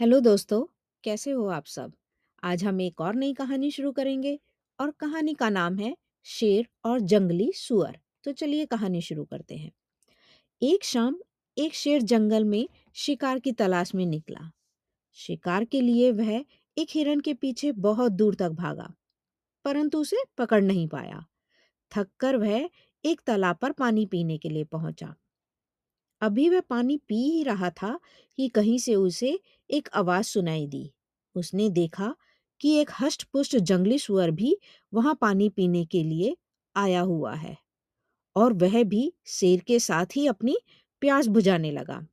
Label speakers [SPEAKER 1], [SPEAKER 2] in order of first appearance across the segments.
[SPEAKER 1] Hello दोस्तों, कैसे हो आप सब? आज हम एक और नई कहानी शुरू करेंगे और कहानी का नाम है शेर और जंगली सुअर। तो चलिए कहानी शुरू करते हैं। एक शाम एक शेर जंगल में शिकार की तलाश में निकला। शिकार के लिए वह एक हिरन के पीछे बहुत दूर तक भागा, परंतु उसे पकड़ नहीं पाया। थककर वह एक तालाब पर पानी पीने के लिए पहुँचा। अभी वह पानी पी ही रहा था कि कहीं से उसे एक आवाज़ सुनाई दी। उसने देखा कि एक हष्ट पुष्ट जंगली सुअर भी वहाँ पानी पीने के लिए आया हुआ है और वह भी शेर के साथ ही अपनी प्यास बुझाने लगा।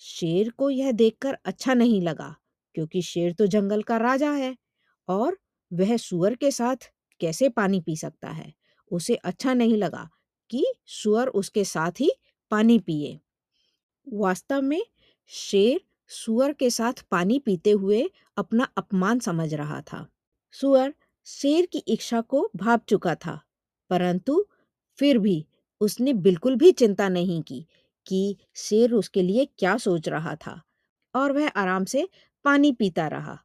[SPEAKER 1] शेर को यह देखकर अच्छा नहीं लगा क्योंकि शेर तो जंगल का राजा है और वह सुअर के साथ कैसे पानी पी सकता है? उसे अच्छा नहीं लगा कि सुअर उसके साथ ही पानी पिए। वास्तव में शेर सुअर के साथ पानी पीते हुए अपना अपमान समझ रहा था। सुअर शेर की इच्छा को भाप चुका था, परंतु फिर भी उसने बिल्कुल भी चिंता नहीं की कि शेर उसके लिए क्या सोच रहा था और वह आराम से पानी पीता रहा,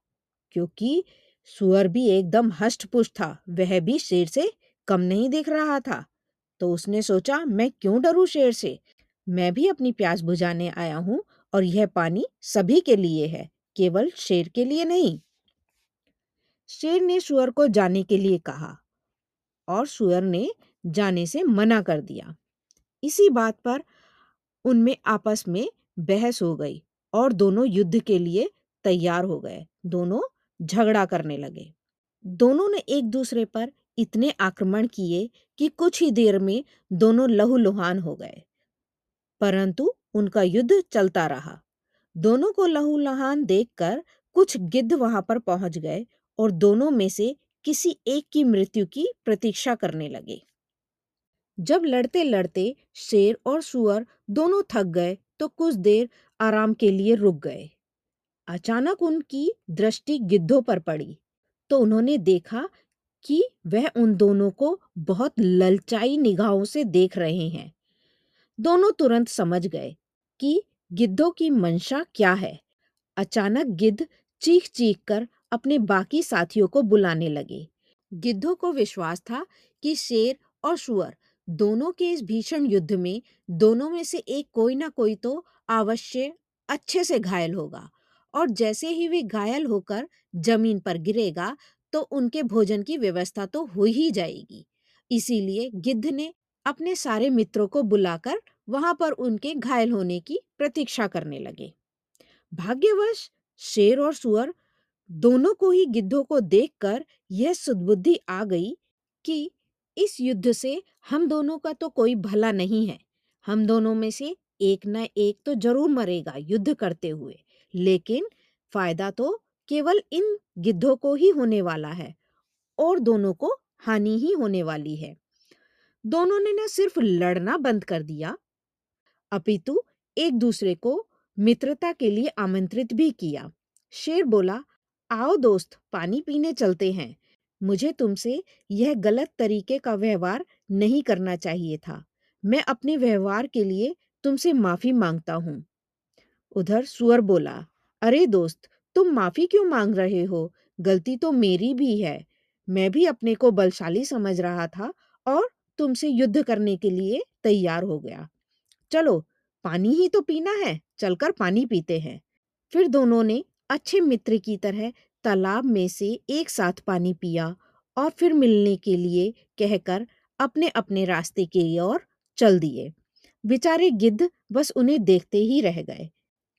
[SPEAKER 1] क्योंकि सुअर भी एकदम हष्ट पुष्ट था, वह भी शेर से कम नहीं दिख रहा था। तो उसने सोचा, मैं क्यों डरूं शेर से? मैं भी अपनी प्यास बुझाने आया हूँ और यह पानी सभी के लिए है, केवल शेर के लिए नहीं। शेर ने सुअर को जाने के लिए कहा और सुअर ने जाने से मना कर दिया। इसी बात पर उनमें आपस में बहस हो गई और दोनों युद्ध के लिए तैयार हो गए। दोनों झगड़ा करने लगे। दोनों ने एक दूसरे पर इतने आक्रमण किए कि कुछ ही देर में दोनों लहूलुहान हो गए। परंतु उनका युद्ध चलता रहा। दोनों को लहूलुहान देखकर कुछ गिद्ध वहाँ पर पहुँच गए और दोनों में से किसी एक की मृत्यु की प्रतीक्षा करने लगे। जब लड़ते लड़ते शेर और सुअर दोनों थक गए तो कुछ देर आराम के लिए रुक गए। अचानक उनकी दृष्टि गिद्धों पर पड़ी तो उन्होंने देखा कि वह उन दोनों को बहुत ललचाई निगाहों से देख रहे हैं। दोनों तुरंत समझ गए कि गिद्धों की मंशा क्या है। अचानक गिद्ध चीख चीख कर अपने बाकी साथियों को बुलाने लगे। गिद्धों को विश्वास था कि शेर और सुअर दोनों के इस भीषण युद्ध में दोनों में से एक कोई ना कोई तो अवश्य अच्छे से घायल होगा और जैसे ही वे घायल होकर ज़मीन पर गिरेगा तो उनके भोजन की व्यवस्था तो हो ही जाएगी। इसीलिए गिद्ध ने अपने सारे मित्रों को बुलाकर वहाँ पर उनके घायल होने की प्रतीक्षा करने लगे। भाग्यवश, शेर और सुअर दोनों को ही गिद्धों को देखकर यह सुदबुद्धि आ गई कि इस युद्ध से हम दोनों का तो कोई भला नहीं है। हम दोनों में से एक न एक तो ज़रूर मरेगा युद्ध करते हुए। लेकिन फ़ायदा तो केवल इन गिद्धों को ही होने वाला है और दोनों को हानि ही होने वाली है। दोनों ने न सिर्फ़ लड़ना बंद कर दिया, अपितु एक दूसरे को मित्रता के लिए आमंत्रित भी किया। शेर बोला, आओ दोस्त, पानी पीने चलते हैं। मुझे तुमसे यह गलत तरीके का व्यवहार नहीं करना चाहिए था। मैं अपने व्यवहार के लिए तुमसे माफ़ी माँगता हूँ। उधर सुअर बोला, अरे दोस्त तुम माफ़ी क्यों मांग रहे हो? गलती तो मेरी भी है। मैं भी अपने को बलशाली समझ रहा था और तुमसे युद्ध करने के लिए तैयार हो गया। चलो, पानी ही तो पीना है, चलकर पानी पीते हैं। फिर दोनों ने अच्छे मित्र की तरह तालाब में से एक साथ पानी पिया और फिर मिलने के लिए कहकर अपने अपने रास्ते की ओर चल दिए। बेचारे गिद्ध बस उन्हें देखते ही रह गए।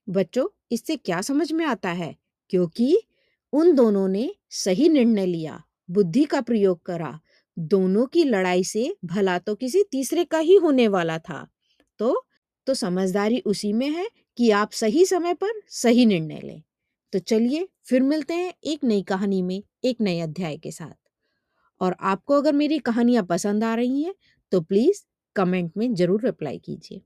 [SPEAKER 1] बच्चों, इससे क्या समझ में आता है? क्योंकि उन दोनों ने सही निर्णय लिया, बुद्धि का प्रयोग करा। दोनों की लड़ाई से भला तो किसी तीसरे का ही होने वाला था। तो तो समझदारी उसी में है कि आप सही समय पर सही निर्णय लें। तो चलिए फिर मिलते हैं एक नई कहानी में, एक नए अध्याय के साथ। और आपको अगर मेरी कहानियाँ पसंद आ रही हैं तो प्लीज़ कमेंट में ज़रूर रिप्लाई कीजिए।